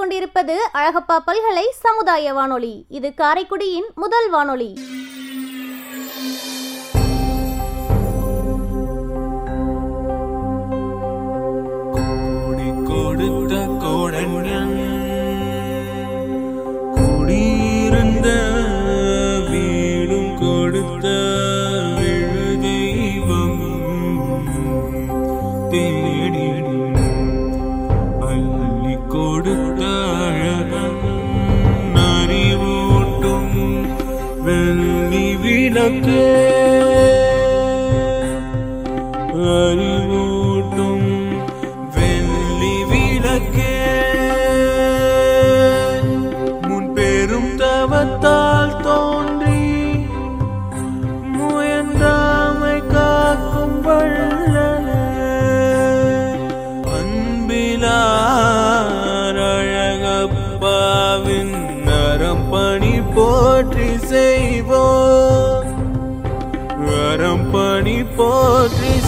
கொண்டிருப்பது அழகப்பா பல்கலை சமுதாய வானொலி. இது காரைக்குடியின் முதல் வானொலி.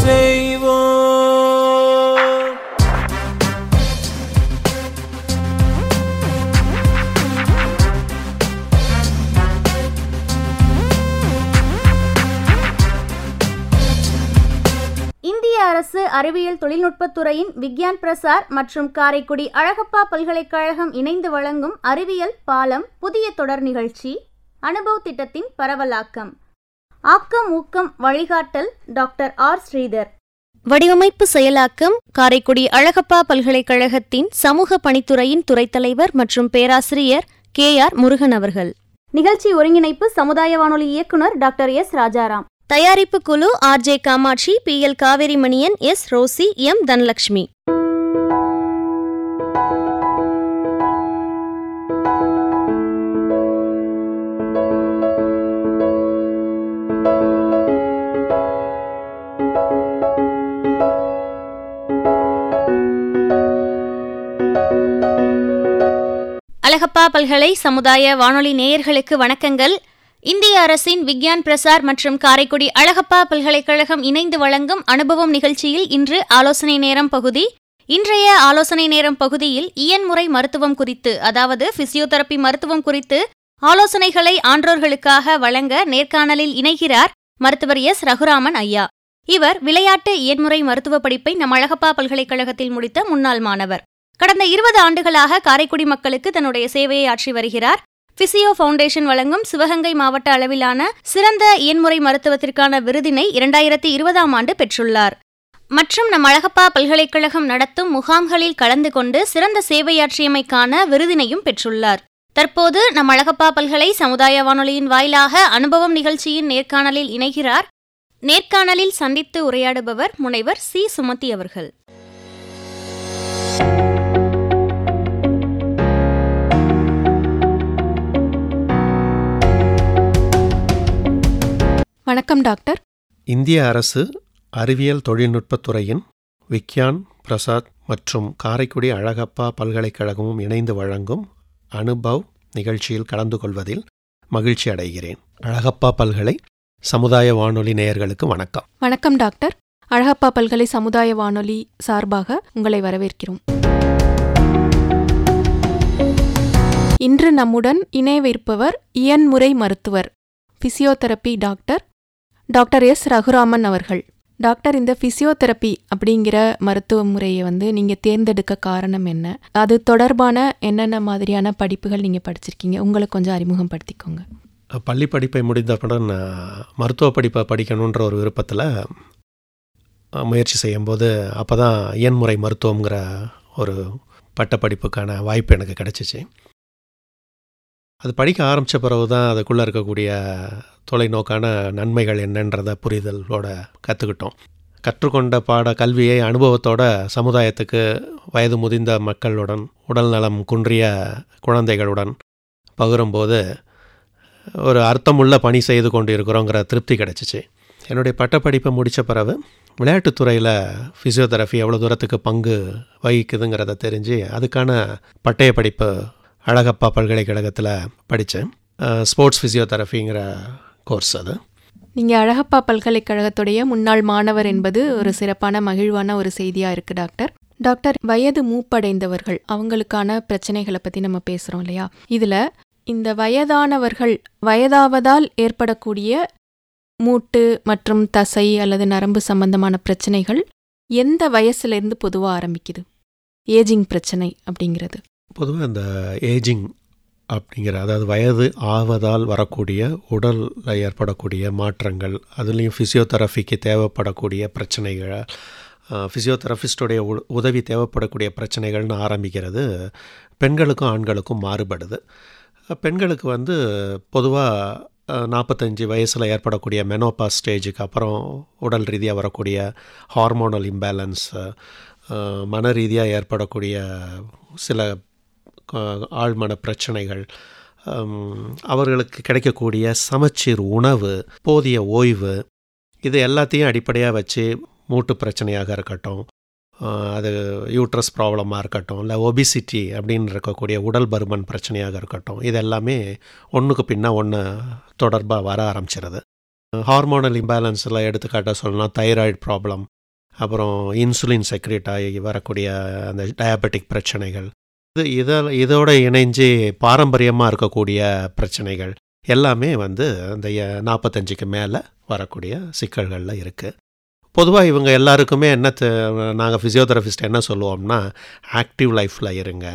செய்வோம். இந்திய அரசு அறிவியல் தொழில்நுட்பத்துறையின் விக்யான் பிரசார் மற்றும் காரைக்குடி அழகப்பா பல்கலைக்கழகம் இணைந்து வழங்கும் அறிவியல் பாலம் புதிய தொடர் நிகழ்ச்சி அனுபவ் திட்டத்தின் பரவலாக்கம். ஆக்கம் ஊக்கம் வழிகாட்டல் டாக்டர் ஆர். ஸ்ரீதர். வடிவமைப்பு செயலாக்கம் காரைக்குடி அழகப்பா பல்கலைக்கழகத்தின் சமூக பணித்துறையின் துறைத் தலைவர் மற்றும் பேராசிரியர் கே. ஆர். முருகன் அவர்கள். நிகழ்ச்சி ஒருங்கிணைப்பு சமுதாய வானொலி இயக்குனர் டாக்டர் எஸ். ராஜாராம். தயாரிப்பு குழு R. J. Kamatchi P. L. Kaveri Maniyan S. Rosie M. Dhanalakshmi. Alagappa பல்கலை சமுதாய வானொலி நேயர்களுக்கு வணக்கங்கள். இந்திய அரசின் விக்யான் பிரசார் மற்றும் காரைக்குடி அழகப்பா பல்கலைக்கழகம் இணைந்து வழங்கும் அனுபவம் நிகழ்ச்சியில் இன்று ஆலோசனை நேரம் பகுதி. இன்றைய ஆலோசனை நேரம் பகுதியில் இயன்முறை மருத்துவம் குறித்து அதாவது பிசியோதெரபி மருத்துவம் குறித்து ஆலோசனைகளை ஆன்றோர்களுக்காக வழங்க நேர்காணலில் இணைகிறார் மருத்துவர் எஸ். ரகுராமன் ஐயா. இவர் விளையாட்டு இயன்முறை மருத்துவ படிப்பை நம் அழகப்பா பல்கலைக்கழகத்தில் முடித்த முன்னாள் மாணவர். கடந்த இருபது ஆண்டுகளாக காரைக்குடி மக்களுக்கு தன்னுடைய சேவையை ஆற்றி வருகிறார். பிசியோ ஃபவுண்டேஷன் வழங்கும் சிவகங்கை மாவட்ட அளவிலான சிறந்த இயன்முறை மருத்துவத்திற்கான விருதினை இரண்டாயிரத்தி இருபதாம் ஆண்டு பெற்றுள்ளார். மற்றும் நம் அழகப்பா பல்கலைக்கழகம் நடத்தும் முகாம்களில் கலந்து கொண்டு சிறந்த சேவையாற்றியமைக்கான விருதினையும் பெற்றுள்ளார். தற்போது நம் அழகப்பா பல்கலை சமுதாய வானொலியின் வாயிலாக அனுபவம் நிகழ்ச்சியின் நேர்காணலில் இணைகிறார். நேர்காணலில் சந்தித்து உரையாடுபவர் முனைவர் சி. சுமதி அவர்கள். வணக்கம் டாக்டர். இந்திய அரசு அறிவியல் தொழில்நுட்பத்துறையின் விக்யான் பிரசாத் மற்றும் காரைக்குடி அழகப்பா பல்கலைக்கழகமும் இணைந்து வழங்கும் அனுபவ் நிகழ்ச்சியில் கலந்து கொள்வதில் மகிழ்ச்சி அடைகிறேன். அழகப்பா பல்கலை சமுதாய வானொலி நேயர்களுக்கு வணக்கம். வணக்கம் டாக்டர். அழகப்பா பல்கலை சமுதாய வானொலி சார்பாக உங்களை வரவேற்கிறோம். இன்று நம்முடன் இணையவிருப்பவர் இயன்முறை மருத்துவர் physiotherapy doctor doctor S. Raghuraman அவர்கள். டாக்டர் இந்த பிசியோதெரப்பி அப்படிங்கிற மருத்துவ முறையை வந்து நீங்கள் தேர்ந்தெடுக்க காரணம் என்ன? அது தொடர்பான என்னென்ன மாதிரியான படிப்புகள் நீங்கள் படிச்சிருக்கீங்க? உங்களை கொஞ்சம் அறிமுகப்படுத்திக்கோங்க. பள்ளி படிப்பை முடிந்தவுடன் மருத்துவ படிப்பை படிக்கணுன்ற ஒரு விருப்பத்தில் முயற்சி செய்யும்போது அப்போ தான் இயன்முறை மருத்துவங்கிற ஒரு பட்டப்படிப்புக்கான வாய்ப்பு எனக்கு கிடச்சிச்சு. அது படிக்க ஆரம்பித்த பிறகு தான் அதுக்குள்ளே இருக்கக்கூடிய தொலைநோக்கான நன்மைகள் என்னன்றத புரிதலோட கற்றுக்கிட்டோம் கற்றுக்கொண்ட பாட கல்வியை அனுபவத்தோட சமுதாயத்துக்கு வயது முதிர்ந்த மக்களுடன் உடல்நலம் குன்றிய குழந்தைகளுடன் பகிரும்போது ஒரு அர்த்தமுள்ள பணி செய்து கொண்டு இருக்கிறோங்கிற திருப்தி கிடச்சிச்சு. என்னுடைய பட்டப்படிப்பை முடித்த பிறகு விளையாட்டுத்துறையில் ஃபிசியோதெரபி எவ்வளோ தூரத்துக்கு பங்கு வகிக்குதுங்கிறத தெரிஞ்சு அதுக்கான பட்டய படிப்பு அழகப்பா பல்கலைக்கழகத்தில் படித்தேன் ஸ்போர்ட்ஸ் ஃபிசியோதெரபிங்கிற கோர்ஸ் அது. நீங்கள் அழகப்பா பல்கலைக்கழகத்துடைய முன்னாள் மாணவர் என்பது ஒரு சிறப்பான மகிழ்வான ஒரு செய்தியாக இருக்குது டாக்டர். டாக்டர் வயது மூப்படைந்தவர்கள் அவங்களுக்கான பிரச்சனைகளை பற்றி நம்ம பேசுகிறோம் இல்லையா? இதில் இந்த வயதானவர்கள் வயதாவதால் ஏற்படக்கூடிய மூட்டு மற்றும் தசை அல்லது நரம்பு சம்பந்தமான பிரச்சனைகள் எந்த வயசுலேருந்து பொதுவாக ஆரம்பிக்குது? ஏஜிங் பிரச்சனை அப்படிங்கிறது. பொதுவாக இந்த ஏஜிங் அப்படிங்கிற அதாவது வயது ஆவதால் வரக்கூடிய உடலில் ஏற்படக்கூடிய மாற்றங்கள் அதுலேயும் ஃபிசியோதெரபிக்கு தேவைப்படக்கூடிய பிரச்சனைகள் ஃபிசியோதெரபிஸ்டுடைய உதவி தேவைப்படக்கூடிய பிரச்சனைகள்னு ஆரம்பிக்கிறது பெண்களுக்கும் ஆண்களுக்கும் மாறுபடுது. பெண்களுக்கு வந்து பொதுவாக நாற்பத்தஞ்சு வயசில் ஏற்படக்கூடிய மெனோபா ஸ்டேஜுக்கு அப்புறம் உடல் ரீதியாக வரக்கூடிய ஹார்மோனல் இம்பேலன்ஸு மன ரீதியாக ஏற்படக்கூடிய சில ஆழ்மன பிரச்சனைகள் அவர்களுக்கு கிடைக்கக்கூடிய சமச்சீர் உணவு போதிய ஓய்வு இது எல்லாத்தையும் அடிப்படையாக வச்சு மூட்டு பிரச்சனையாக இருக்கட்டும் அது யூட்ரஸ் ப்ராப்ளமாக இருக்கட்டும் இல்லை ஒபிசிட்டி அப்படின்னு இருக்கக்கூடிய உடல் பருமன் பிரச்சனையாக இருக்கட்டும் இது எல்லாமே ஒன்றுக்கு பின்னா ஒன்று தொடர்பாக வர ஆரம்பிச்சிருது. ஹார்மோனல் இம்பேலன்ஸில் எடுத்துக்காட்ட சொல்லலாம் தைராய்டு ப்ராப்ளம் அப்புறம் இன்சுலின் செக்ரேட் ஆகி வரக்கூடிய அந்த டயபெட்டிக் பிரச்சனைகள் இது இதை இதோட இணைஞ்சு பாரம்பரியமாக இருக்கக்கூடிய பிரச்சனைகள் எல்லாமே வந்து அந்த நாற்பத்தஞ்சுக்கு மேலே வரக்கூடிய சிக்கல்களில் இருக்குது பொதுவாக இவங்க எல்லாருக்குமே என்ன நாங்கள் ஃபிசியோதெரபிஸ்ட் என்ன சொல்லுவோம்னா ஆக்டிவ் லைஃப்பில் இருங்க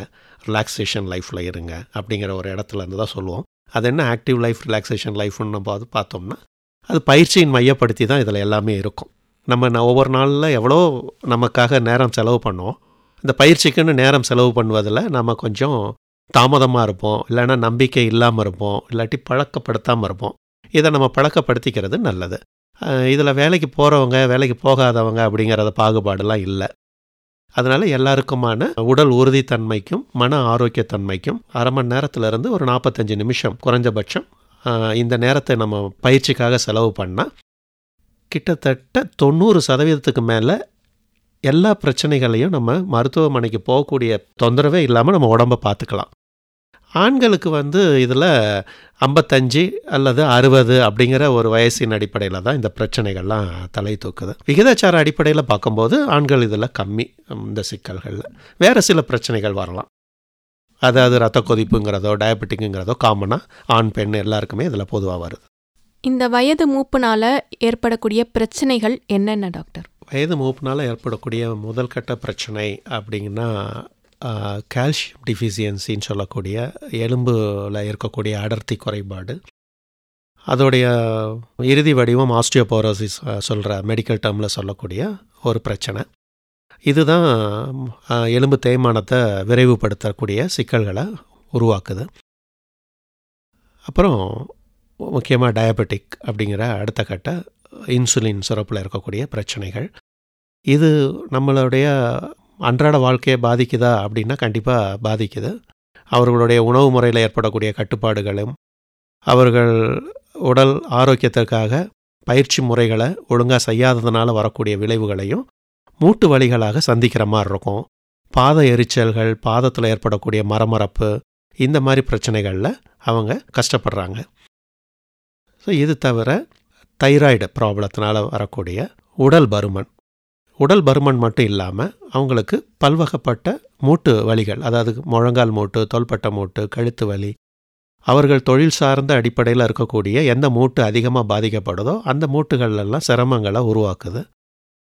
ரிலாக்ஸேஷன் லைஃப்பில் இருங்க அப்படிங்கிற ஒரு இடத்துல இருந்து தான் சொல்லுவோம். அது என்ன ஆக்டிவ் லைஃப் ரிலாக்ஸேஷன் லைஃப்னு பார்த்து பார்த்தோம்னா அது பயிற்சியின் மையப்படுத்தி தான் இதில் எல்லாமே இருக்கும். நம்ம ஒவ்வொரு நாளில் எவ்வளோ நமக்காக நேரம் செலவு பண்ணோம் அந்த பயிற்சிக்குன்னு நேரம் செலவு பண்ணுவதில் நம்ம கொஞ்சம் தாமதமாக இருப்போம் இல்லைன்னா நம்பிக்கை இல்லாமல் இருப்போம் இல்லாட்டி பழக்கப்படுத்தாமல் இருப்போம். இதை நம்ம பழக்கப்படுத்திக்கிறது நல்லது. இதில் வேலைக்கு போகிறவங்க வேலைக்கு போகாதவங்க அப்படிங்கிறத பாகுபாடெல்லாம் இல்லை. அதனால் எல்லாருக்குமான உடல் உறுதித்தன்மைக்கும் மன ஆரோக்கியத்தன்மைக்கும் அரை மணி நேரத்துலேருந்து ஒரு நாற்பத்தஞ்சு நிமிஷம் குறைஞ்சபட்சம் இந்த நேரத்தை நம்ம பயிற்சிக்காக செலவு பண்ணால் கிட்டத்தட்ட தொண்ணூறு சதவீதத்துக்கு மேலே எல்லா பிரச்சனைகளையும் நம்ம மருத்துவமனைக்கு போகக்கூடிய தொந்தரவே இல்லாமல் நம்ம உடம்பை பார்த்துக்கலாம் ஆண்களுக்கு வந்து இதில் ஐம்பத்தஞ்சு அல்லது அறுபது அப்படிங்கிற ஒரு வயசின் அடிப்படையில் தான் இந்த பிரச்சனைகள்லாம் தலை தூக்குது. விகிதாச்சார அடிப்படையில் பார்க்கும்போது ஆண்கள் இதில் கம்மி இந்த சிக்கல்களில். வேறு சில பிரச்சனைகள் வரலாம். அதாவது ரத்த கொதிப்புங்கிறதோ டயபெட்டிக்குங்கிறதோ காமனாக ஆண் பெண் எல்லாருக்குமே இதில் பொதுவாக வருது. இந்த வயது மூப்புனால ஏற்படக்கூடிய பிரச்சனைகள் என்னென்ன டாக்டர்? வயது மூப்புனால் ஏற்படக்கூடிய முதல் கட்ட பிரச்சனை அப்படிங்கன்னா கால்சியம் டிஃபிசியன்சின்னு சொல்லக்கூடிய எலும்பில் இருக்கக்கூடிய அடர்த்தி குறைபாடு. அதோடைய இறுதி வடிவம் ஆஸ்டியோபோரோசிஸ் சொல்கிற மெடிக்கல் டேர்மில் சொல்லக்கூடிய ஒரு பிரச்சனை. இதுதான் எலும்பு தேய்மானத்தை விரைவுபடுத்தக்கூடிய சிக்கல்களை உருவாக்குது. அப்புறம் முக்கியமாக டயபெட்டிக் அப்படிங்கிற அடுத்த கட்ட இன்சுலின் சுரப்பில் இருக்கக்கூடிய பிரச்சனைகள். இது நம்மளுடைய அன்றாட வாழ்க்கையை பாதிக்குதா அப்படின்னா கண்டிப்பாக பாதிக்குது. அவர்களுடைய உணவு முறையில் ஏற்படக்கூடிய கட்டுப்பாடுகளும் அவர்கள் உடல் ஆரோக்கியத்திற்காக பயிற்சி முறைகளை ஒழுங்காக செய்யாததுனால வரக்கூடிய விளைவுகளையும் மூட்டு வழிகளாக சந்திக்கிற மாதிரி இருக்கும். பாத எரிச்சல்கள் பாதத்தில் ஏற்படக்கூடிய மரமரப்பு இந்த மாதிரி பிரச்சனைகளில் அவங்க கஷ்டப்படுறாங்க. ஸோ இது தவிர தைராய்டு ப்ராப்ளத்தினால வரக்கூடிய உடல் பருமன். உடல் பருமன் மட்டும் இல்லாமல் அவங்களுக்கு பல்வகைப்பட்ட மூட்டு வலிகள் அதாவது முழங்கால் மூட்டு தோள்பட்ட மூட்டு கழுத்து வலி அவர்கள் தொழில் சார்ந்த அடிப்படையில் இருக்கக்கூடிய எந்த மூட்டு அதிகமாக பாதிக்கப்படுதோ அந்த மூட்டுகள்லாம் சிரமங்களை உருவாக்குது.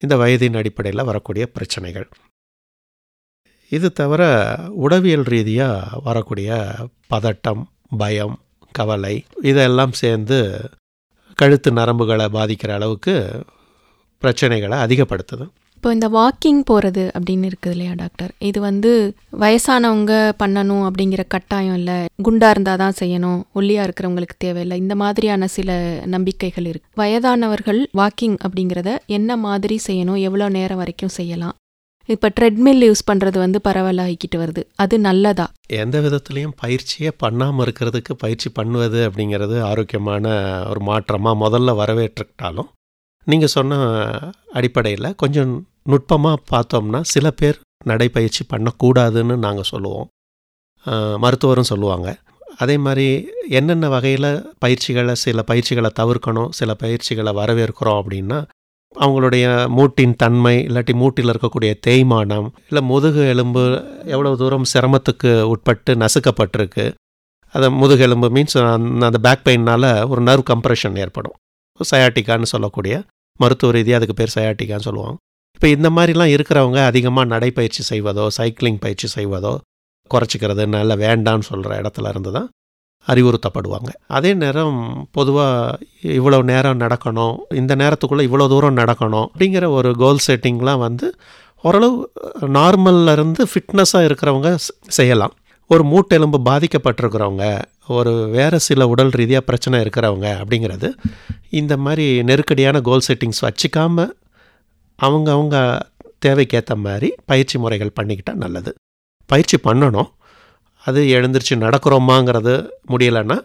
இந்த வயதின் அடிப்படையில் வரக்கூடிய பிரச்சனைகள். இது தவிர உடவியல் ரீதியாக வரக்கூடிய பதட்டம் பயம் கவலை இதெல்லாம் சேர்ந்து கழுத்து நரம்புகளை பாதிக்கிற அளவுக்கு பிரச்சனைகளை அதிகப்படுத்துது. இப்போ இந்த வாக்கிங் போகிறது அப்படின்னு இருக்குது இல்லையா டாக்டர்? இது வந்து வயசானவங்க பண்ணணும் அப்படிங்கிற கட்டாயம் இல்லை. குண்டாக இருந்தால் தான் செய்யணும். ஒல்லியாக இருக்கிறவங்களுக்கு தேவையில்லை. இந்த மாதிரியான சில நம்பிக்கைகள் இருக்குது வயதானவர்கள் வாக்கிங் அப்படிங்கிறத என்ன மாதிரி செய்யணும்? எவ்வளோ நேரம் வரைக்கும் செய்யலாம்? இப்போ ட்ரெட்மில் யூஸ் பண்ணுறது வந்து பரவலாகிக்கிட்டு வருது. அது நல்லதா? எந்த விதத்துலேயும் பயிற்சியே பண்ணாமல் இருக்கிறதுக்கு பயிற்சி பண்ணுவது அப்படிங்கிறது ஆரோக்கியமான ஒரு மாற்றமாக முதல்ல வரவேற்றுக்கிட்டாலும் நீங்கள் சொன்ன அடிப்படையில் கொஞ்சம் நுட்பமாக பார்த்தோம்னா சில பேர் நடைப்பயிற்சி பண்ணக்கூடாதுன்னு நாங்கள் சொல்லுவோம். மருத்துவரும் சொல்லுவாங்க. அதே மாதிரி என்னென்ன வகையில் பயிற்சிகளை சில பயிற்சிகளை தவிர்க்கணும் சில பயிற்சிகளை வரவேற்கிறோம் அப்படின்னா அவங்களுடைய மூட்டின் தன்மை இல்லாட்டி மூட்டில் இருக்கக்கூடிய தேய்மானம் இல்லை முதுகு எலும்பு எவ்வளோ தூரம் சிரமத்துக்கு உட்பட்டு நசுக்கப்பட்டிருக்கு. அதை முதுகு எலும்பு மீன்ஸ் அந்த பேக் பெயின்னால் ஒரு நர்வ் கம்ப்ரெஷன் ஏற்படும். சயாட்டிக்கான்னு சொல்லக்கூடிய மருத்துவ ரீதியாக அதுக்கு பேர் சயாட்டிக்கான்னு சொல்லுவாங்க. இப்போ இந்த மாதிரிலாம் இருக்கிறவங்க அதிகமாக நடைப்பயிற்சி செய்வதோ சைக்கிளிங் பயிற்சி செய்வதோ குறைச்சிக்கிறது நல்ல வேண்டான்னு சொல்கிற இடத்துல இருந்து தான் அறிவுறுத்தப்படுவாங்க. அதே நேரம் பொதுவாக இவ்வளோ நேரம் நடக்கணும் இந்த நேரத்துக்குள்ளே இவ்வளோ தூரம் நடக்கணும் அப்படிங்கிற ஒரு கோல் செட்டிங்லாம் வந்து ஓரளவு நார்மல்ல இருந்து ஃபிட்னஸாக இருக்கிறவங்க செய்யலாம். ஒரு மூட்டெலும்பு பாதிக்கப்பட்டிருக்கிறவங்க ஒரு வேறு சில உடல் ரீதியாக பிரச்சனை இருக்கிறவங்க அப்படிங்கிறது இந்த மாதிரி நெருக்கடியான கோல் செட்டிங்ஸ் வச்சுக்காமல் அவங்க அவங்க தேவைக்கேற்ற மாதிரி பயிற்சி முறைகள் பண்ணிக்கிட்டால் நல்லது. பயிற்சி பண்ணணும் அது எழுந்திரிச்சு நடக்கிறோமாங்கிறது முடியலைன்னா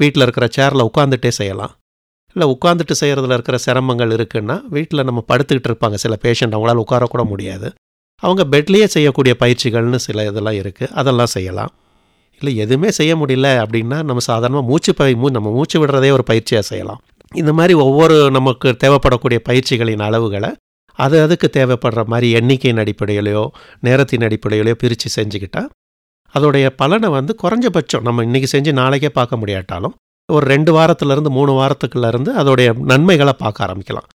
வீட்டில் இருக்கிற சேரில் உட்காந்துட்டே செய்யலாம். இல்லை உட்காந்துட்டு செய்கிறதுல இருக்கிற சிரமங்கள் இருக்குன்னா வீட்டில் நம்ம படுத்துக்கிட்டு இருப்பாங்க. சில பேஷண்ட் அவங்களால உட்காரக்கூட முடியாது. அவங்க பெட்லேயே செய்யக்கூடிய பயிற்சிகள்னு சில இதெல்லாம் இருக்குது அதெல்லாம் செய்யலாம். இல்லை எதுவுமே செய்ய முடியல அப்படின்னா நம்ம சாதாரணமாக மூச்சு பய மூ நம்ம மூச்சு விடுறதே ஒரு பயிற்சியாக செய்யலாம். இந்த மாதிரி ஒவ்வொரு நமக்கு தேவைப்படக்கூடிய பயிற்சிகளின் அளவுகளை அது அதுக்கு தேவைப்படுற மாதிரி எண்ணிக்கையின் அடிப்படையிலையோ நேரத்தின் அடிப்படையிலையோ பிரித்து செஞ்சுக்கிட்டா அதோடைய பலனை வந்து குறைஞ்சபட்சம். நம்ம இன்றைக்கி செஞ்சு நாளைக்கே பார்க்க முடியாட்டாலும் ஒரு ரெண்டு வாரத்துலேருந்து மூணு வாரத்துக்குள்ளேருந்து அதோடைய நன்மைகளை பார்க்க ஆரம்பிக்கலாம்.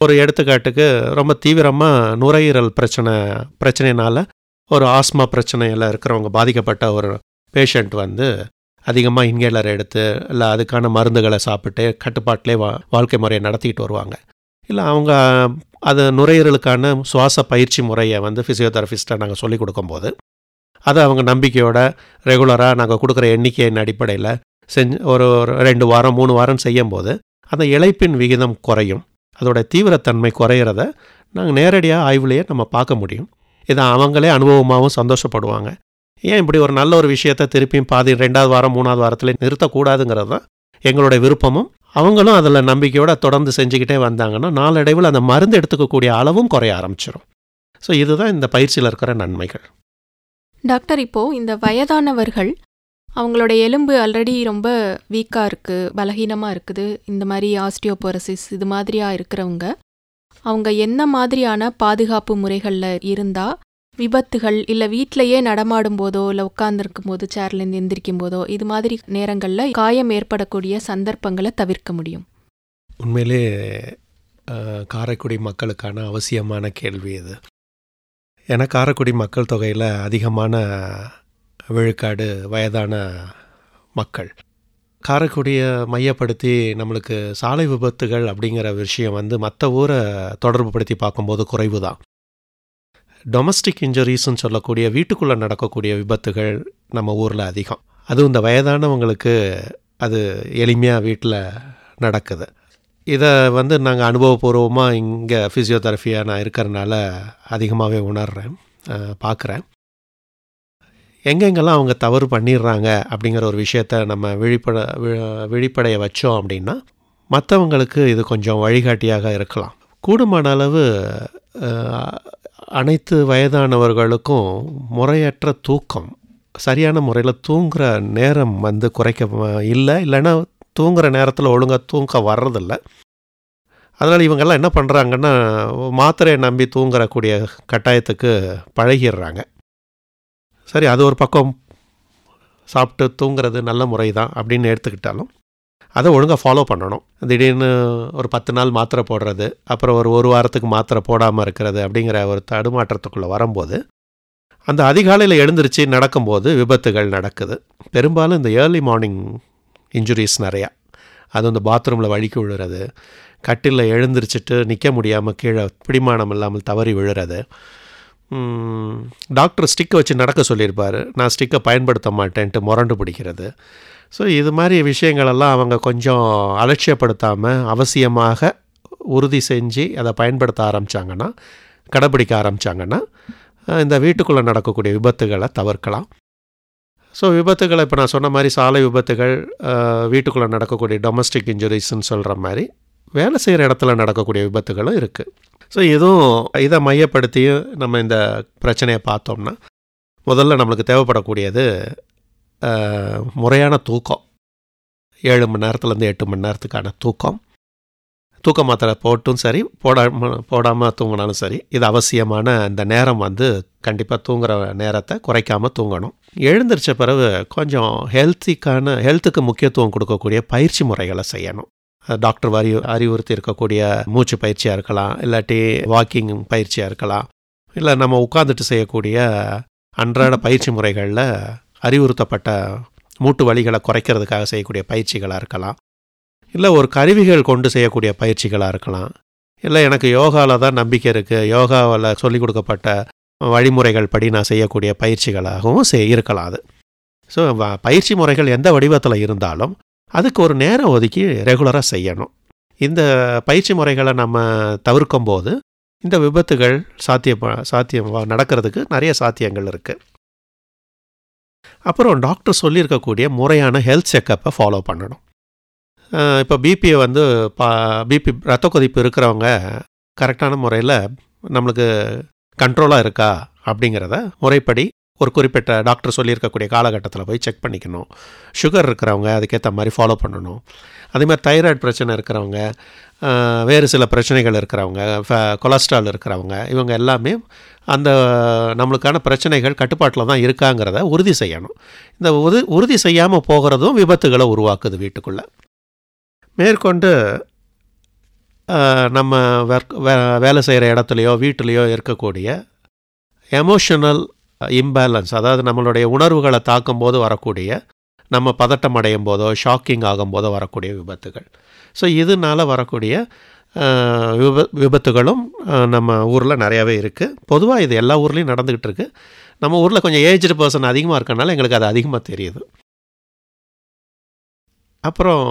ஒரு எடுத்துக்காட்டுக்கு ரொம்ப தீவிரமாக நுரையீரல் பிரச்சனை பிரச்சனைனால ஒரு ஆஸ்மா பிரச்சனையில் இருக்கிறவங்க பாதிக்கப்பட்ட ஒரு பேஷண்ட் வந்து அதிகமாக இன்ஹேலர் எடுத்து இல்லை அதுக்கான மருந்துகளை சாப்பிட்டு கட்டுப்பாட்டிலே வா வாழ்க்கை முறையை நடத்திக்கிட்டு வருவாங்க. இல்லை அவங்க அது நுரையீரலுக்கான சுவாச பயிற்சி முறையை வந்து ஃபிசியோதெரபிஸ்ட்டை நாங்கள் சொல்லிக் கொடுக்கும்போது அதை அவங்க நம்பிக்கையோட ரெகுலராக நாங்கள் கொடுக்குற எண்ணிக்கையின் அடிப்படையில் செஞ்சு ஒரு ஒரு ரெண்டு வாரம் மூணு வாரம் செய்யும்போது அந்த இழைப்பின் விகிதம் குறையும். அதோட தீவிரத்தன்மை குறையிறத நாங்கள் நேரடியாக ஆய்வுலேயே நம்ம பார்க்க முடியும். இதை அவங்களே அனுபவமாகவும் சந்தோஷப்படுவாங்க. ஏன் இப்படி ஒரு நல்ல ஒரு விஷயத்த திருப்பியும் பாதி ரெண்டாவது வாரம் மூணாவது வாரத்தில் நிறுத்தக்கூடாதுங்கிறது தான் எங்களுடைய விருப்பமும். அவங்களும் அதில் நம்பிக்கையோடு தொடர்ந்து செஞ்சுக்கிட்டே வந்தாங்கன்னா நாளடைவில் அந்த மருந்து எடுத்துக்கக்கூடிய அளவும் குறைய ஆரம்பிச்சிடும் ஸோ இதுதான் இந்த பயிற்சியில் இருக்கிற நன்மைகள். டாக்டர் இப்போ இந்த வயதானவர்கள் அவங்களோட எலும்பு ஆல்ரெடி ரொம்ப வீக்காக இருக்குது பலகீனமாக இருக்குது இந்த மாதிரி ஆஸ்டியோபோரசிஸ் இது மாதிரியாக இருக்கிறவங்க அவங்க என்ன மாதிரியான பாதுகாப்பு முறைகளில் இருந்தால் விபத்துகள் இல்லை வீட்டிலையே நடமாடும் போதோ இல்லை உட்கார்ந்துருக்கும் போது சேர்லேருந்து எந்திரிக்கும் போதோ இது மாதிரி நேரங்களில் காயம் ஏற்படக்கூடிய சந்தர்ப்பங்களை தவிர்க்க முடியும். உண்மையிலே காரைக்குடி மக்களுக்கான அவசியமான கேள்வி இது. ஏன்னா காரைக்குடி மக்கள் தொகையில் அதிகமான விழுக்காடு வயதான மக்கள். காரைக்குடியை மையப்படுத்தி நம்மளுக்கு சாலை விபத்துகள் அப்படிங்கிற விஷயம் வந்து மற்ற ஊரை தொடர்புபடுத்தி பார்க்கும்போது குறைவு தான் டொமஸ்டிக் இன்ஜுரிஸ்ன்னு சொல்லக்கூடிய வீட்டுக்குள்ளே நடக்கக்கூடிய விபத்துகள் நம்ம ஊரில் அதிகம். அதுவும் இந்த வயதானவங்களுக்கு அது எளிமையாக வீட்டில் நடக்குது. இதை வந்து நாங்கள் அனுபவபூர்வமாக இங்கே ஃபிசியோதெரபியாக நான் இருக்கிறனால அதிகமாகவே உணர்கிறேன் பார்க்குறேன் எங்கெங்கெல்லாம் அவங்க தவறு பண்ணிடுறாங்க அப்படிங்கிற ஒரு விஷயத்த நம்ம விழிப்பட விழிப்படைய வச்சோம் அப்படின்னா மற்றவங்களுக்கு இது கொஞ்சம் வழிகாட்டியாக இருக்கலாம். கூடுமான அளவு அனைத்து வயதானவர்களுக்கும் முறையற்ற தூக்கம் சரியான முறையில் தூங்குகிற நேரம் வந்து குறைக்க இல்லை இல்லைன்னா தூங்குகிற நேரத்தில் ஒழுங்காக தூங்க வர்றதில்ல. அதனால் இவங்கெல்லாம் என்ன பண்ணுறாங்கன்னா மாத்திரையை நம்பி தூங்குறக்கூடிய கட்டாயத்துக்கு பழகிடுறாங்க. சரி அது ஒரு பக்கம் சாப்பிட்டு தூங்குறது நல்ல முறை தான் அப்படின்னு எடுத்துக்கிட்டாலும் அதை ஒழுங்காக ஃபாலோ பண்ணணும். திடீர்னு ஒரு பத்து நாள் மாத்திரை போடுறது அப்புறம் ஒரு ஒரு வாரத்துக்கு மாத்திரை போடாமல் இருக்கிறது அப்படிங்கிற ஒரு தடுமாற்றத்துக்குள்ளே வரும்போது அந்த அதிகாலையில் எழுந்திருச்சு நடக்கும்போது விபத்துகள் நடக்குது. பெரும்பாலும் இந்த ஏர்லி மார்னிங் இன்ஜுரிஸ் நிறையா. அது அந்த பாத்ரூமில் வழுக்கி விழுறது கட்டிலில் எழுந்திரிச்சிட்டு நிற்க முடியாமல் கீழே பிடிமானம் இல்லாமல் தவறி விழுறது. டாக்டர் ஸ்டிக்கை வச்சு நடக்க சொல்லியிருப்பார். நான் ஸ்டிக்கை பயன்படுத்த மாட்டேன்ட்டு முரண்டு பிடிக்கிறது. ஸோ இது மாதிரி விஷயங்களெல்லாம் அவங்க கொஞ்சம் அலட்சியப்படுத்தாமல் அவசியமாக உறுதி செஞ்சு அதை பயன்படுத்த ஆரம்பித்தாங்கன்னா கடைப்பிடிக்க ஆரம்பித்தாங்கன்னா இந்த வீட்டுக்குள்ளே நடக்கக்கூடிய விபத்துகளை தவிர்க்கலாம். ஸோ விபத்துகளை இப்போ நான் சொன்ன மாதிரி சாலை விபத்துகள் வீட்டுக்குள்ளே நடக்கக்கூடிய டொமஸ்டிக் இன்ஜுரிஸ்ன்னு சொல்கிற மாதிரி வேலை செய்கிற இடத்துல நடக்கக்கூடிய விபத்துகளும் இருக்குது ஸோ இதுவும் இதை மையப்படுத்தியும் நம்ம இந்த பிரச்சனையை பார்த்தோம்னா முதல்ல நம்மளுக்கு தேவைப்படக்கூடியது முறையான தூக்கம். ஏழு மணி நேரத்துலேருந்து எட்டு மணி நேரத்துக்கான தூக்கம். தூக்க மாத்திரை போட்டும் சரி போடாமல் போடாமல் தூங்கினாலும் சரி இது அவசியமான இந்த நேரம் வந்து கண்டிப்பாக தூங்குகிற நேரத்தை குறைக்காமல் தூங்கணும். எழுந்திரிச்ச பிறகு கொஞ்சம் ஹெல்த்திக்கான ஹெல்த்துக்கு முக்கியத்துவம் கொடுக்கக்கூடிய பயிற்சி முறைகளை செய்யணும். டாக்டர் அறி அறிவுறுத்தி இருக்கக்கூடிய மூச்சு பயிற்சியாக இருக்கலாம் இல்லாட்டி வாக்கிங் பயிற்சியாக இருக்கலாம் இல்லை நம்ம உட்காந்துட்டு செய்யக்கூடிய அன்றாட பயிற்சி முறைகளில் அறிவுறுத்தப்பட்ட மூட்டு வலிகளை குறைக்கிறதுக்காக செய்யக்கூடிய பயிற்சிகளாக இருக்கலாம். இல்லை ஒரு கருவிகள் கொண்டு செய்யக்கூடிய பயிற்சிகளாக இருக்கலாம். இல்லை எனக்கு யோகாவில் தான் நம்பிக்கை இருக்குது யோகாவில் சொல்லிக் கொடுக்கப்பட்ட வழிமுறைகள் படி நான் செய்யக்கூடிய பயிற்சிகளாகவும் செய் இருக்கலாம் அது. ஸோ பயிற்சி முறைகள் எந்த வடிவத்தில் இருந்தாலும் அதுக்கு ஒரு நேரம் ஒதுக்கி ரெகுலராக செய்யணும். இந்த பயிற்சி முறைகளை நம்ம தவிர்க்கும் போது இந்த விபத்துகள் சாத்தியம் சாத்தியம் நடக்கிறதுக்கு நிறைய சாத்தியங்கள் இருக்குது அப்புறம் டாக்டர் சொல்லியிருக்கக்கூடிய முறையான ஹெல்த் செக்கப்பை ஃபாலோ பண்ணணும். இப்போ பிபியை வந்து பா பிபி ரத்த கொதிப்பு இருக்கிறவங்க கரெக்டான முறையில் நம்மளுக்கு கண்ட்ரோலாக இருக்கா அப்படிங்கிறத முறைப்படி ஒரு குறிப்பிட்ட டாக்டர் சொல்லியிருக்கக்கூடிய காலகட்டத்தில் போய் செக் பண்ணிக்கணும். சுகர் இருக்கிறவங்க அதுக்கேற்ற மாதிரி ஃபாலோ பண்ணணும். அதே மாதிரி தைராய்டு பிரச்சனை இருக்கிறவங்க வேறு சில பிரச்சனைகள் இருக்கிறவங்க கொலஸ்ட்ரால் இருக்கிறவங்க இவங்க எல்லாமே அந்த நம்மளுக்கான பிரச்சனைகள் கட்டுப்பாட்டில் தான் இருக்காங்கிறத உறுதி செய்யணும். இந்த உறு உறுதி செய்யாமல் போகிறதும் விபத்துகளை உருவாக்குது வீட்டுக்குள்ளே. மேற்கொண்டு நம்ம ஒர்க் வேலை செய்கிற இடத்துலையோ வீட்டிலையோ இருக்கக்கூடிய எமோஷனல் இம்பேலன்ஸ் அதாவது நம்மளுடைய உணர்வுகளை தாக்கும் போது வரக்கூடிய நம்ம பதட்டம் அடையும் போதோ ஷாக்கிங் ஆகும் போதோ வரக்கூடிய விபத்துகள். ஸோ இதனால் வரக்கூடிய விப விபத்துகளும் நம்ம ஊரில் நிறையாவே இருக்குது பொதுவாக இது எல்லா ஊர்லேயும் நடந்துக்கிட்டு இருக்குது நம்ம ஊரில் கொஞ்சம் ஏஜ்டு பர்சன் அதிகமாக இருக்கனால எங்களுக்கு அது அதிகமாக தெரியுது. அப்புறம்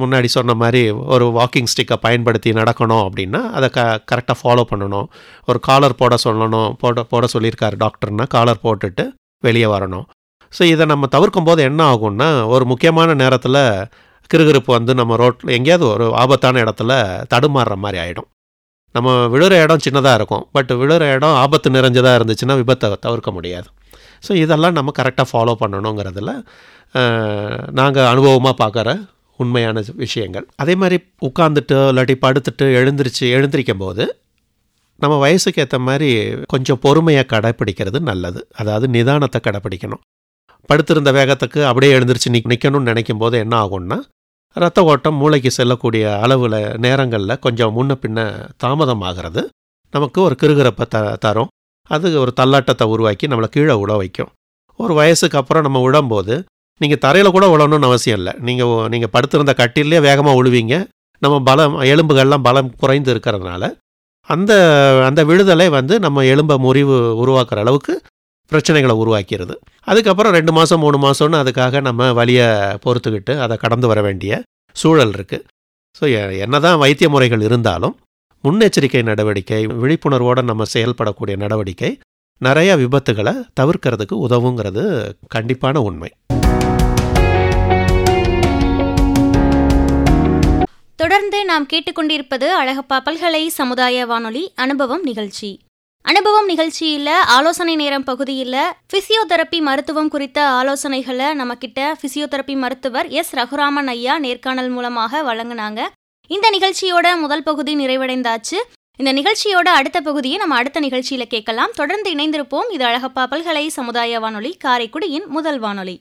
முன்னாடி சொன்ன மாதிரி ஒரு வாக்கிங் ஸ்டிக்கை பயன்படுத்தி நடக்கணும் அப்படின்னா அதை க கரெக்டாக ஃபாலோ பண்ணணும். ஒரு காலர் போட சொல்லணும் போட போட சொல்லியிருக்காரு டாக்டர்னா காலர் போட்டுட்டு வெளியே வரணும். ஸோ இதை நம்ம தவிர்க்கும் போது என்ன ஆகும்னா ஒரு முக்கியமான நேரத்தில் கிருகிருப்பு வந்து நம்ம ரோட்டில் எங்கேயாவது ஒரு ஆபத்தான இடத்துல தடுமாறுற மாதிரி ஆகிடும் நம்ம விழுற இடம் சின்னதாக இருக்கும். பட் விழுற இடம் ஆபத்து நிறைஞ்சதாக இருந்துச்சுன்னா விபத்தை தவிர்க்க முடியாது. ஸோ இதெல்லாம் நம்ம கரெக்டாக ஃபாலோ பண்ணணுங்கிறதுல நாங்கள் அனுபவமாக பார்க்குற உண்மையான விஷயங்கள். அதே மாதிரி உட்காந்துட்டு இல்லாட்டி படுத்துட்டு எழுந்திரிச்சு எழுந்திரிக்கும் போது நம்ம வயசுக்கு ஏற்ற மாதிரி கொஞ்சம் பொறுமையாக கடைப்பிடிக்கிறது நல்லது. அதாவது நிதானத்தை கடைப்பிடிக்கணும். படுத்திருந்த வேகத்துக்கு அப்படியே எழுந்திரிச்சு நிக் நிற்கணும்னு நினைக்கும் போது என்ன ஆகும்னா ரத்த ஓட்டம் மூளைக்கு செல்லக்கூடிய அளவில் நேரங்களில் கொஞ்சம் முன்ன பின்ன தாமதமாகிறது. நமக்கு ஒரு கிருகிரப்பை த தரும். அது ஒரு தள்ளாட்டத்தை உருவாக்கி நம்மளை கீழே உழ வைக்கும். ஒரு வயசுக்கு அப்புறம் நம்ம விழும்போது நீங்கள் தரையில் கூட விழணும்னு அவசியம் இல்லை. நீங்கள் நீங்கள் படுத்திருந்த கட்டிலே வேகமாக உழுவீங்க. நம்ம பலம் எலும்புகள்லாம் பலம் குறைந்து இருக்கிறதுனால அந்த அந்த விடுதலை வந்து நம்ம எலும்பை முறிவு உருவாக்குற அளவுக்கு பிரச்சனைகளை உருவாக்கிறது. அதுக்கப்புறம் ரெண்டு மாதம் மூணு மாதம்னு அதுக்காக நம்ம வழியை பொறுத்துக்கிட்டு அதை கடந்து வர வேண்டிய சூழல் இருக்குது ஸோ என்ன தான் வைத்திய முறைகள் இருந்தாலும் முன்னெச்சரிக்கை நடவடிக்கை விழிப்புணர்வோடு நம்ம செயல்படக்கூடிய நடவடிக்கை நிறைய விபத்துகளை தவிர்க்கிறதுக்கு உதவுங்கிறது கண்டிப்பான உண்மை. தொடர்ந்து நாம் கேட்டுக்கொண்டிருப்பது அழகப்பா பல்கலை சமுதாய வானொலி அனுபவம் நிகழ்ச்சி. அனுபவம் நிகழ்ச்சியில் ஆலோசனை நேரம் பகுதியில் ஃபிசியோதெரப்பி மருத்துவம் குறித்த ஆலோசனைகளை நம்மக்கிட்ட ஃபிசியோதெரப்பி மருத்துவர் எஸ் ரகுராமன் ஐயா நேர்காணல் மூலமாக வழங்கினாங்க. இந்த நிகழ்ச்சியோட முதல் பகுதி நிறைவடைந்தாச்சு. இந்த நிகழ்ச்சியோட அடுத்த பகுதியை நம்ம அடுத்த நிகழ்ச்சியில் கேட்கலாம். தொடர்ந்து இணைந்திருப்போம். இது அழகப்பா பல்கலை சமுதாய வானொலி காரைக்குடியின் முதல் வானொலி.